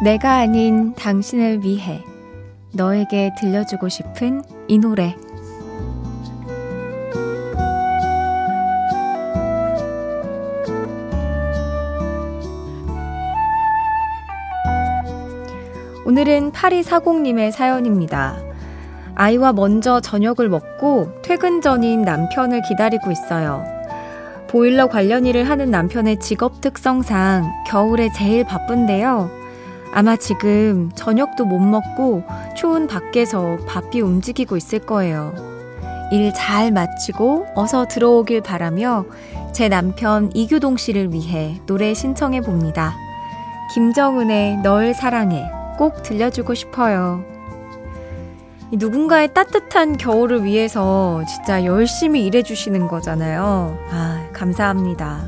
내가 아닌 당신을 위해 너에게 들려주고 싶은 이 노래. 오늘은 8240님의 사연입니다. 아이와 먼저 저녁을 먹고 퇴근 전인 남편을 기다리고 있어요. 보일러 관련 일을 하는 남편의 직업 특성상 겨울에 제일 바쁜데요. 아마 지금 저녁도 못 먹고 추운 밖에서 바삐 움직이고 있을 거예요. 일 잘 마치고 어서 들어오길 바라며 제 남편 이규동 씨를 위해 노래 신청해 봅니다. 김정은의 널 사랑해 꼭 들려주고 싶어요. 이 누군가의 따뜻한 겨울을 위해서 진짜 열심히 일해주시는 거잖아요. 아, 감사합니다.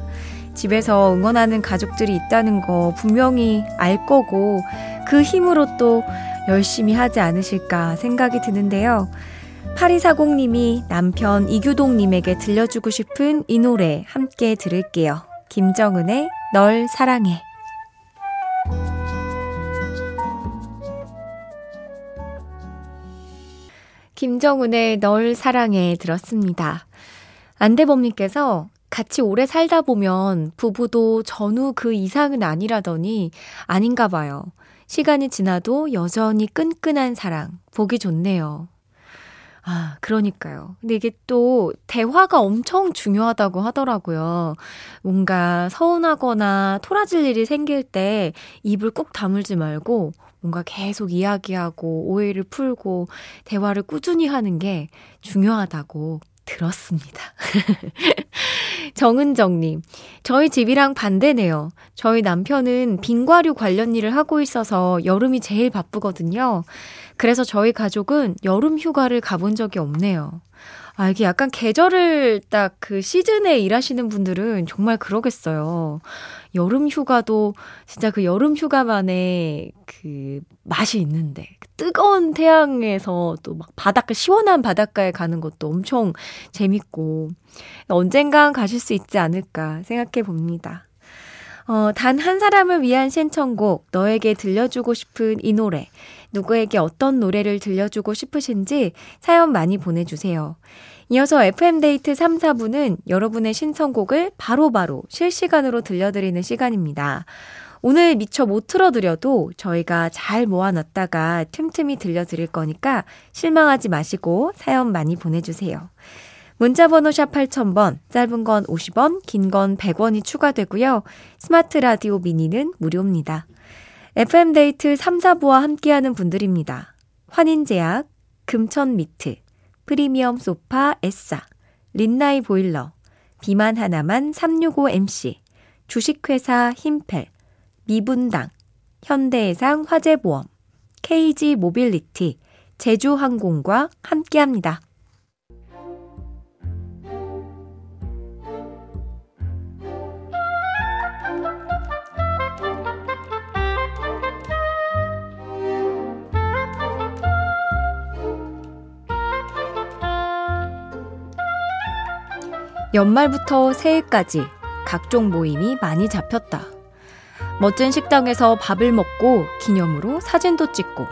집에서 응원하는 가족들이 있다는 거 분명히 알 거고 그 힘으로 또 열심히 하지 않으실까 생각이 드는데요. 8240님이 남편 이규동님에게 들려주고 싶은 이 노래 함께 들을게요. 김정은의 널 사랑해. 김정은의 널 사랑해 들었습니다. 안대범님께서 같이 오래 살다 보면 부부도 전후 그 이상은 아니라더니 아닌가 봐요. 시간이 지나도 여전히 끈끈한 사랑, 보기 좋네요. 아, 그러니까요. 근데 이게 또 대화가 엄청 중요하다고 하더라고요. 뭔가 서운하거나 토라질 일이 생길 때 입을 꾹 다물지 말고 뭔가 계속 이야기하고 오해를 풀고 대화를 꾸준히 하는 게 중요하다고 들었습니다. 정은정님, 저희 집이랑 반대네요. 저희 남편은 빙과류 관련 일을 하고 있어서 여름이 제일 바쁘거든요. 그래서 저희 가족은 여름 휴가를 가본 적이 없네요. 아, 이게 약간 계절을 딱 그 시즌에 일하시는 분들은 정말 그러겠어요. 여름 휴가도 진짜 그 여름 휴가만의 그 맛이 있는데, 그 뜨거운 태양에서 또 막 바닷가, 시원한 바닷가에 가는 것도 엄청 재밌고, 언젠간 가실 수 있지 않을까 생각해 봅니다. 어, 단 한 사람을 위한 신청곡, 너에게 들려주고 싶은 이 노래, 누구에게 어떤 노래를 들려주고 싶으신지 사연 많이 보내주세요. 이어서 FM데이트 3, 4부는 여러분의 신청곡을 바로바로 바로 실시간으로 들려드리는 시간입니다. 오늘 미처 못 틀어드려도 저희가 잘 모아놨다가 틈틈이 들려드릴 거니까 실망하지 마시고 사연 많이 보내주세요. 문자번호 샵 8000번, 짧은 건 50원, 긴 건 100원이 추가되고요. 스마트 라디오 미니는 무료입니다. FM데이트 3, 4부와 함께하는 분들입니다. 환인제약, 금천미트, 프리미엄 소파 에싸, 린나이 보일러, 비만 하나만 365MC, 주식회사 힘펠, 미분당, 현대해상 화재보험, KG 모빌리티, 제주항공과 함께합니다. 연말부터 새해까지 각종 모임이 많이 잡혔다. 멋진 식당에서 밥을 먹고 기념으로 사진도 찍고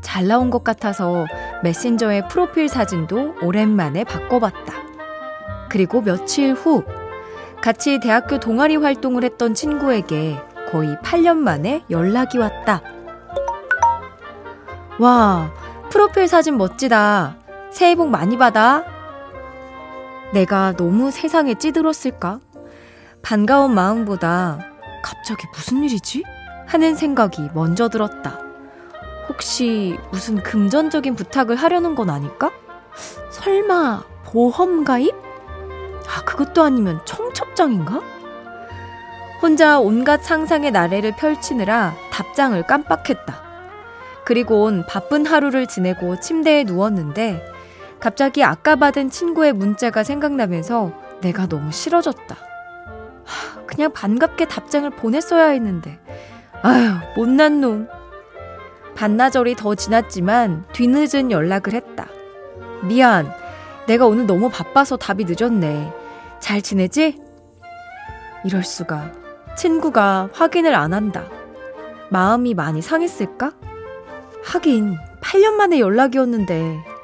잘 나온 것 같아서 메신저의 프로필 사진도 오랜만에 바꿔봤다. 그리고 며칠 후 같이 대학교 동아리 활동을 했던 친구에게 거의 8년 만에 연락이 왔다. 와, 프로필 사진 멋지다. 새해 복 많이 받아. 내가 너무 세상에 찌들었을까? 반가운 마음보다 갑자기 무슨 일이지? 하는 생각이 먼저 들었다. 혹시 무슨 금전적인 부탁을 하려는 건 아닐까? 설마 보험 가입? 아, 그것도 아니면 청첩장인가? 혼자 온갖 상상의 나래를 펼치느라 답장을 깜빡했다. 그리곤 바쁜 하루를 지내고 침대에 누웠는데 갑자기 아까 받은 친구의 문자가 생각나면서 내가 너무 싫어졌다. 그냥 반갑게 답장을 보냈어야 했는데. 아휴, 못난 놈. 반나절이 더 지났지만 뒤늦은 연락을 했다. 미안. 내가 오늘 너무 바빠서 답이 늦었네. 잘 지내지? 이럴 수가. 친구가 확인을 안 한다. 마음이 많이 상했을까? 하긴 8년 만에 연락이었는데.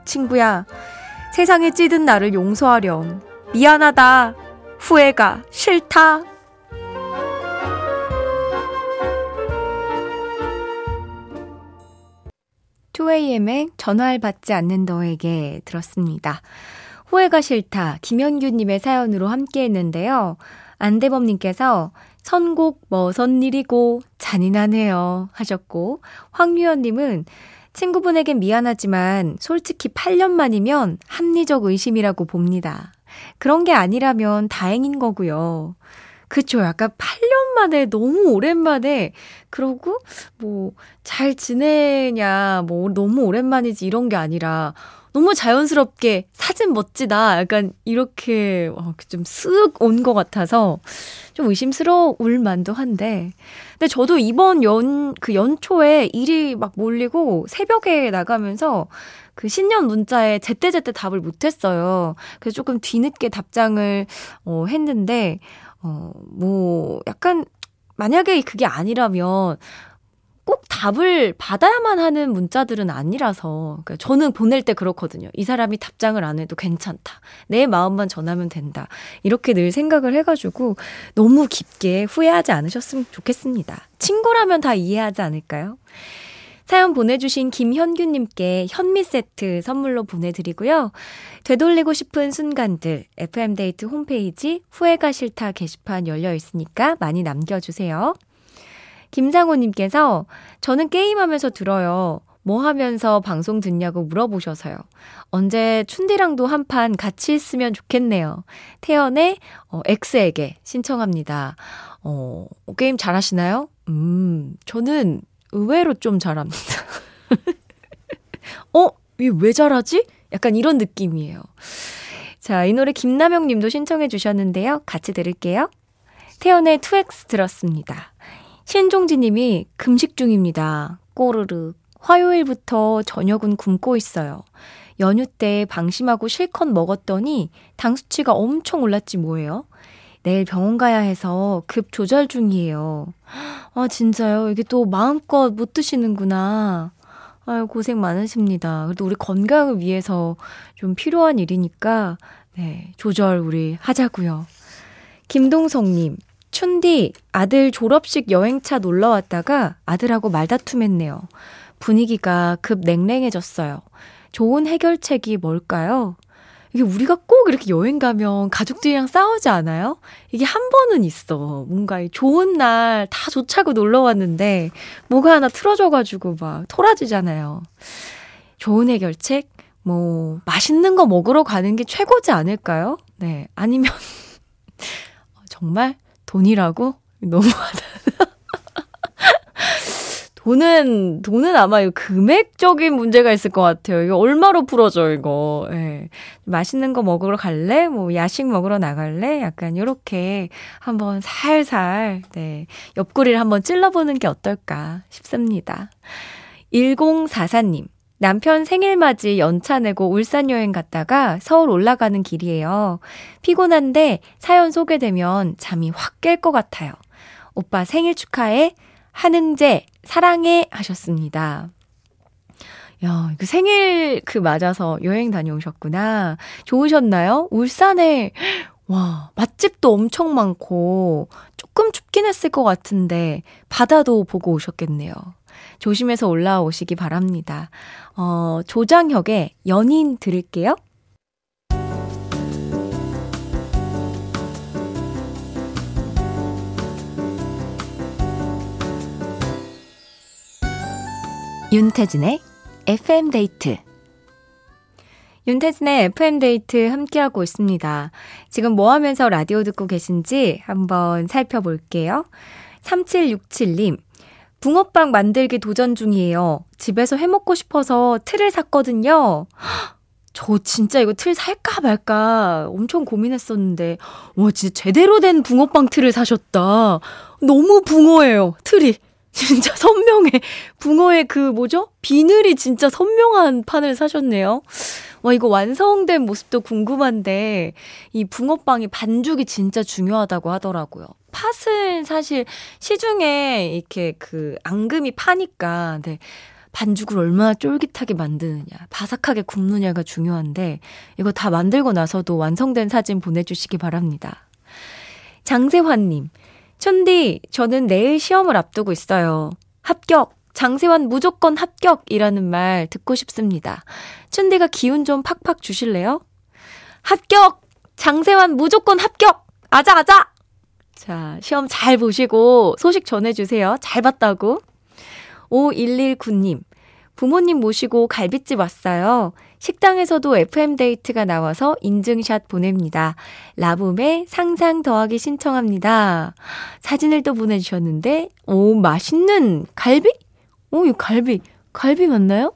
아, 친구야. 세상에 찌든 나를 용서하렴. 미안하다. 후회가 싫다. 2AM의 전화를 받지 않는 너에게 들었습니다. 후회가 싫다. 김현규님의 사연으로 함께 했는데요. 안대범님께서 선곡 뭐선 일이고 잔인하네요 하셨고 황유연님은 친구분에겐 미안하지만 솔직히 8년 만이면 합리적 의심이라고 봅니다. 그런 게 아니라면 다행인 거고요. 그쵸. 약간 8년 만에 너무 오랜만에 그러고 뭐 잘 지내냐 뭐 너무 오랜만이지 이런 게 아니라 너무 자연스럽게 사진 멋지다. 약간 이렇게 어, 좀쓱 온 것 같아서 좀 의심스러울 만도 한데. 근데 저도 이번 연, 그 연초에 일이 막 몰리고 새벽에 나가면서 그 신년 문자에 제때제때 답을 못했어요. 그래서 조금 뒤늦게 답장을 어, 했는데, 어, 뭐, 약간, 만약에 그게 아니라면, 꼭 답을 받아야만 하는 문자들은 아니라서 그러니까 저는 보낼 때 그렇거든요. 이 사람이 답장을 안 해도 괜찮다. 내 마음만 전하면 된다. 이렇게 늘 생각을 해가지고 너무 깊게 후회하지 않으셨으면 좋겠습니다. 친구라면 다 이해하지 않을까요? 사연 보내주신 김현규님께 현미 세트 선물로 보내드리고요. 되돌리고 싶은 순간들 FM데이트 홈페이지 후회가 싫다 게시판 열려 있으니까 많이 남겨주세요. 김상호님께서 저는 게임하면서 들어요. 뭐 하면서 방송 듣냐고 물어보셔서요. 언제 춘디랑도 한 판 같이 했으면 좋겠네요. 태연의 어, X에게 신청합니다. 어, 게임 잘하시나요? 음, 저는 의외로 좀 잘합니다. 어? 왜 잘하지? 약간 이런 느낌이에요. 자, 이 노래 김남영 님도 신청해 주셨는데요. 같이 들을게요. 태연의 2X 들었습니다. 신종지 님이 금식 중입니다. 꼬르륵. 화요일부터 저녁은 굶고 있어요. 연휴 때 방심하고 실컷 먹었더니 당 수치가 엄청 올랐지 뭐예요. 내일 병원 가야 해서 급 조절 중이에요. 아, 진짜요? 이게 또 마음껏 못 드시는구나. 아유, 고생 많으십니다. 그래도 우리 건강을 위해서 좀 필요한 일이니까, 네, 조절 우리 하자고요. 김동성님, 춘디, 아들 졸업식 여행차 놀러 왔다가 아들하고 말다툼했네요. 분위기가 급 냉랭해졌어요. 좋은 해결책이 뭘까요? 이게 우리가 꼭 이렇게 여행 가면 가족들이랑 싸우지 않아요? 이게 한 번은 있어. 뭔가 좋은 날 다 좋자고 놀러 왔는데 뭐가 하나 틀어져가지고 막 토라지잖아요. 좋은 해결책? 뭐, 맛있는 거 먹으러 가는 게 최고지 않을까요? 네. 아니면, 정말 돈이라고? 너무하다. 돈은, 돈은 아마 금액적인 문제가 있을 것 같아요. 이거 얼마로 풀어줘, 이거. 예. 맛있는 거 먹으러 갈래? 뭐, 야식 먹으러 나갈래? 약간, 요렇게 한번 살살, 네. 옆구리를 한번 찔러보는 게 어떨까 싶습니다. 1044님. 남편 생일 맞이 연차 내고 울산 여행 갔다가 서울 올라가는 길이에요. 피곤한데 사연 소개되면 잠이 확 깰 것 같아요. 오빠 생일 축하해. 한흥재, 사랑해. 하셨습니다. 야, 그 생일 그 맞아서 여행 다녀오셨구나. 좋으셨나요? 울산에, 와, 맛집도 엄청 많고, 조금 춥긴 했을 것 같은데, 바다도 보고 오셨겠네요. 조심해서 올라오시기 바랍니다. 어, 조장혁의 연인 들을게요. 윤태진의 FM데이트. 윤태진의 FM데이트 함께하고 있습니다. 지금 뭐 하면서 라디오 듣고 계신지 한번 살펴볼게요. 3767님, 붕어빵 만들기 도전 중이에요. 집에서 해 먹고 싶어서 틀을 샀거든요. 저 진짜 이거 틀 살까 말까 엄청 고민했었는데, 와, 진짜 제대로 된 붕어빵 틀을 사셨다. 너무 붕어예요, 틀이. 진짜 선명해. 붕어의 그 뭐죠? 비늘이 진짜 선명한 판을 사셨네요. 와, 이거 완성된 모습도 궁금한데, 이 붕어빵이 반죽이 진짜 중요하다고 하더라고요. 팥은 사실 시중에 이렇게 그 앙금이 파니까, 네. 반죽을 얼마나 쫄깃하게 만드느냐, 바삭하게 굽느냐가 중요한데, 이거 다 만들고 나서도 완성된 사진 보내주시기 바랍니다. 장세환님, 천디, 저는 내일 시험을 앞두고 있어요. 합격! 장세환 무조건 합격이라는 말 듣고 싶습니다. 춘디가 기운 좀 팍팍 주실래요? 합격! 장세환 무조건 합격! 아자, 아자! 자, 시험 잘 보시고 소식 전해주세요. 잘 봤다고. 5119님, 부모님 모시고 갈비집 왔어요. 식당에서도 FM데이트가 나와서 인증샷 보냅니다. 라붐의 상상 더하기 신청합니다. 사진을 또 보내주셨는데, 오, 맛있는 갈비? 오, 이 갈비, 갈비 맞나요?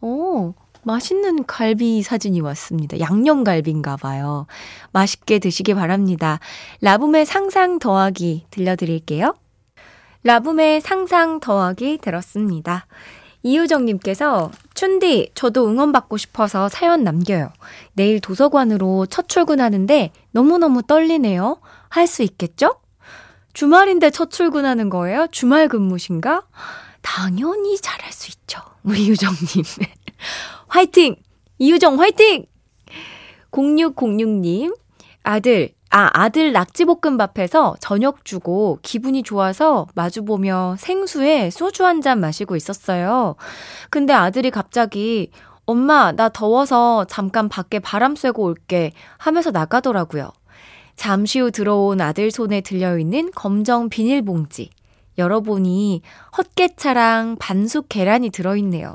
오, 맛있는 갈비 사진이 왔습니다. 양념갈비인가 봐요. 맛있게 드시기 바랍니다. 라붐의 상상 더하기 들려드릴게요. 라붐의 상상 더하기 들었습니다. 이유정님께서 춘디 저도 응원받고 싶어서 사연 남겨요. 내일 도서관으로 첫 출근하는데 너무너무 떨리네요. 할 수 있겠죠? 주말인데 첫 출근하는 거예요? 주말 근무신가? 당연히 잘할 수 있죠. 우리 유정님. 화이팅! 이유정 화이팅! 0606님, 아들, 아, 아들 낙지볶음밥해서 저녁 주고 기분이 좋아서 마주보며 생수에 소주 한 잔 마시고 있었어요. 근데 아들이 갑자기 엄마, 나 더워서 잠깐 밖에 바람 쐬고 올게 하면서 나가더라고요. 잠시 후 들어온 아들 손에 들려있는 검정 비닐봉지. 열어보니 헛개차랑 반숙 계란이 들어있네요.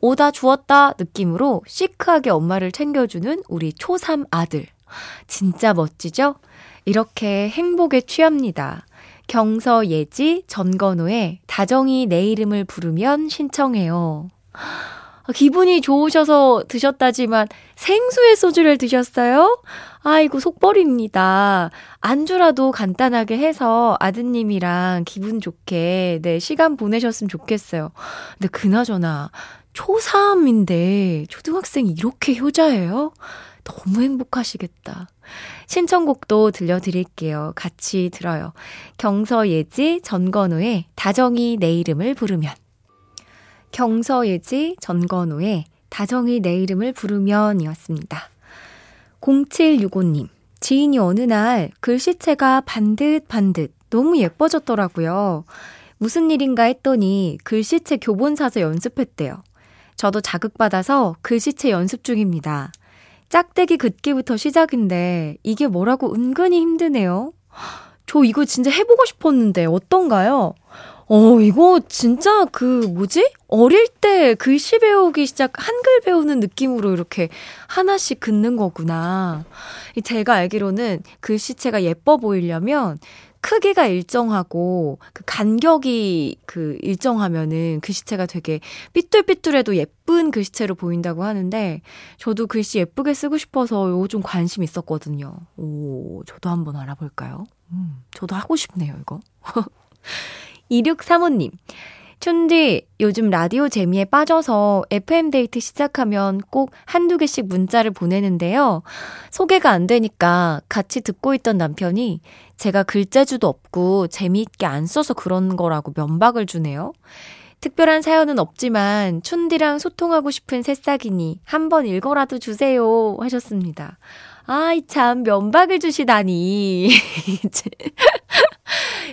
오다 주었다 느낌으로 시크하게 엄마를 챙겨주는 우리 초3 아들. 진짜 멋지죠? 이렇게 행복에 취합니다. 경서 예지 전건호의 다정이 내 이름을 부르면 신청해요. 기분이 좋으셔서 드셨다지만 생수의 소주를 드셨어요? 아이고 속벌입니다. 안주라도 간단하게 해서 아드님이랑 기분 좋게 네 시간 보내셨으면 좋겠어요. 근데 그나저나 초3인데 초등학생이 이렇게 효자예요? 너무 행복하시겠다. 신청곡도 들려드릴게요. 같이 들어요. 경서예지 전건우의 다정이 내 이름을 부르면. 경서예지 전건우의 다정이 내 이름을 부르면이었습니다. 0765님, 지인이 어느 날 글씨체가 반듯반듯 너무 예뻐졌더라고요. 무슨 일인가 했더니 글씨체 교본 사서 연습했대요. 저도 자극받아서 글씨체 연습 중입니다. 짝대기 긋기부터 시작인데 이게 뭐라고 은근히 힘드네요. 저 이거 진짜 해보고 싶었는데 어떤가요? 어, 이거 진짜 그 뭐지? 어릴 때 글씨 배우기 시작, 한글 배우는 느낌으로 이렇게 하나씩 긋는 거구나. 제가 알기로는 글씨체가 예뻐 보이려면 크기가 일정하고 그 간격이 그 일정하면은 글씨체가 되게 삐뚤삐뚤해도 예쁜 글씨체로 보인다고 하는데 저도 글씨 예쁘게 쓰고 싶어서 요거 좀 관심 있었거든요. 오, 저도 한번 알아볼까요? 음, 저도 하고 싶네요, 이거. 2635님. 춘디, 요즘 라디오 재미에 빠져서 FM데이트 시작하면 꼭 한두 개씩 문자를 보내는데요. 소개가 안 되니까 같이 듣고 있던 남편이 제가 글재주도 없고 재미있게 안 써서 그런 거라고 면박을 주네요. 특별한 사연은 없지만 춘디랑 소통하고 싶은 새싹이니 한번 읽어라도 주세요 하셨습니다. 아이 참 면박을 주시다니.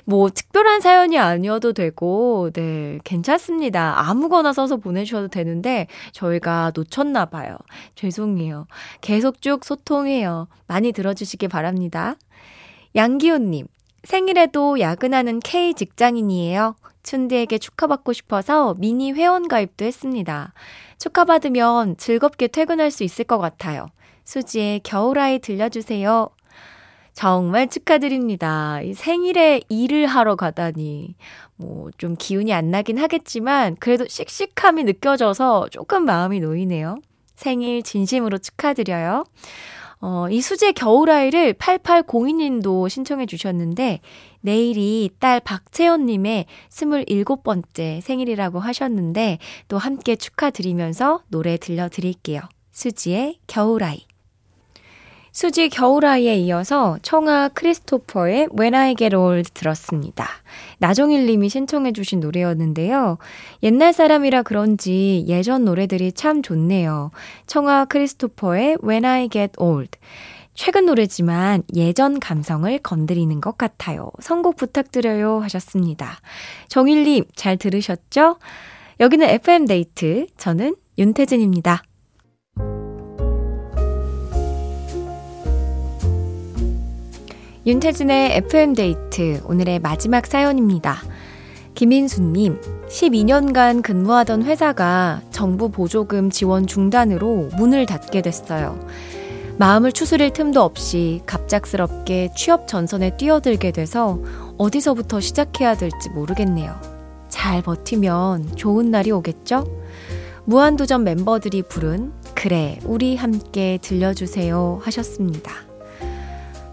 뭐 특별한 사연이 아니어도 되고 네, 괜찮습니다. 아무거나 써서 보내주셔도 되는데 저희가 놓쳤나 봐요. 죄송해요. 계속 쭉 소통해요. 많이 들어주시기 바랍니다. 양기훈님, 생일에도 야근하는 K 직장인이에요. 춘디에게 축하받고 싶어서 미니 회원 가입도 했습니다. 축하받으면 즐겁게 퇴근할 수 있을 것 같아요. 수지의 겨울아이 들려주세요. 정말 축하드립니다. 생일에 일을 하러 가다니. 뭐, 좀 기운이 안 나긴 하겠지만, 그래도 씩씩함이 느껴져서 조금 마음이 놓이네요. 생일 진심으로 축하드려요. 어, 이 수제 겨울아이를 8802님도 신청해 주셨는데, 내일이 딸 박채연님의 27번째 생일이라고 하셨는데, 또 함께 축하드리면서 노래 들려드릴게요. 수지의 겨울아이. 수지 겨울아이에 이어서 청아 크리스토퍼의 When I Get Old 들었습니다. 나종일 님이 신청해 주신 노래였는데요. 옛날 사람이라 그런지 예전 노래들이 참 좋네요. 청아 크리스토퍼의 When I Get Old. 최근 노래지만 예전 감성을 건드리는 것 같아요. 선곡 부탁드려요 하셨습니다. 정일 님 잘 들으셨죠? 여기는 FM데이트. 저는 윤태진입니다. 윤태진의 FM데이트 오늘의 마지막 사연입니다. 김인수님, 12년간 근무하던 회사가 정부 보조금 지원 중단으로 문을 닫게 됐어요. 마음을 추스릴 틈도 없이 갑작스럽게 취업 전선에 뛰어들게 돼서 어디서부터 시작해야 될지 모르겠네요. 잘 버티면 좋은 날이 오겠죠? 무한도전 멤버들이 부른 그래, 우리 함께 들려주세요 하셨습니다.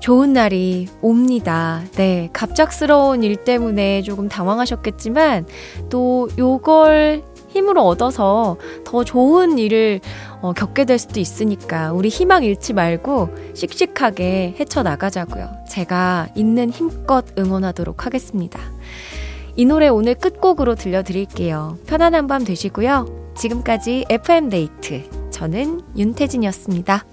좋은 날이 옵니다. 네. 갑작스러운 일 때문에 조금 당황하셨겠지만, 또 요걸 힘으로 얻어서 더 좋은 일을 어, 겪게 될 수도 있으니까 우리 희망 잃지 말고 씩씩하게 헤쳐나가자고요. 제가 있는 힘껏 응원하도록 하겠습니다. 이 노래 오늘 끝곡으로 들려드릴게요. 편안한 밤 되시고요. 지금까지 FM데이트. 저는 윤태진이었습니다.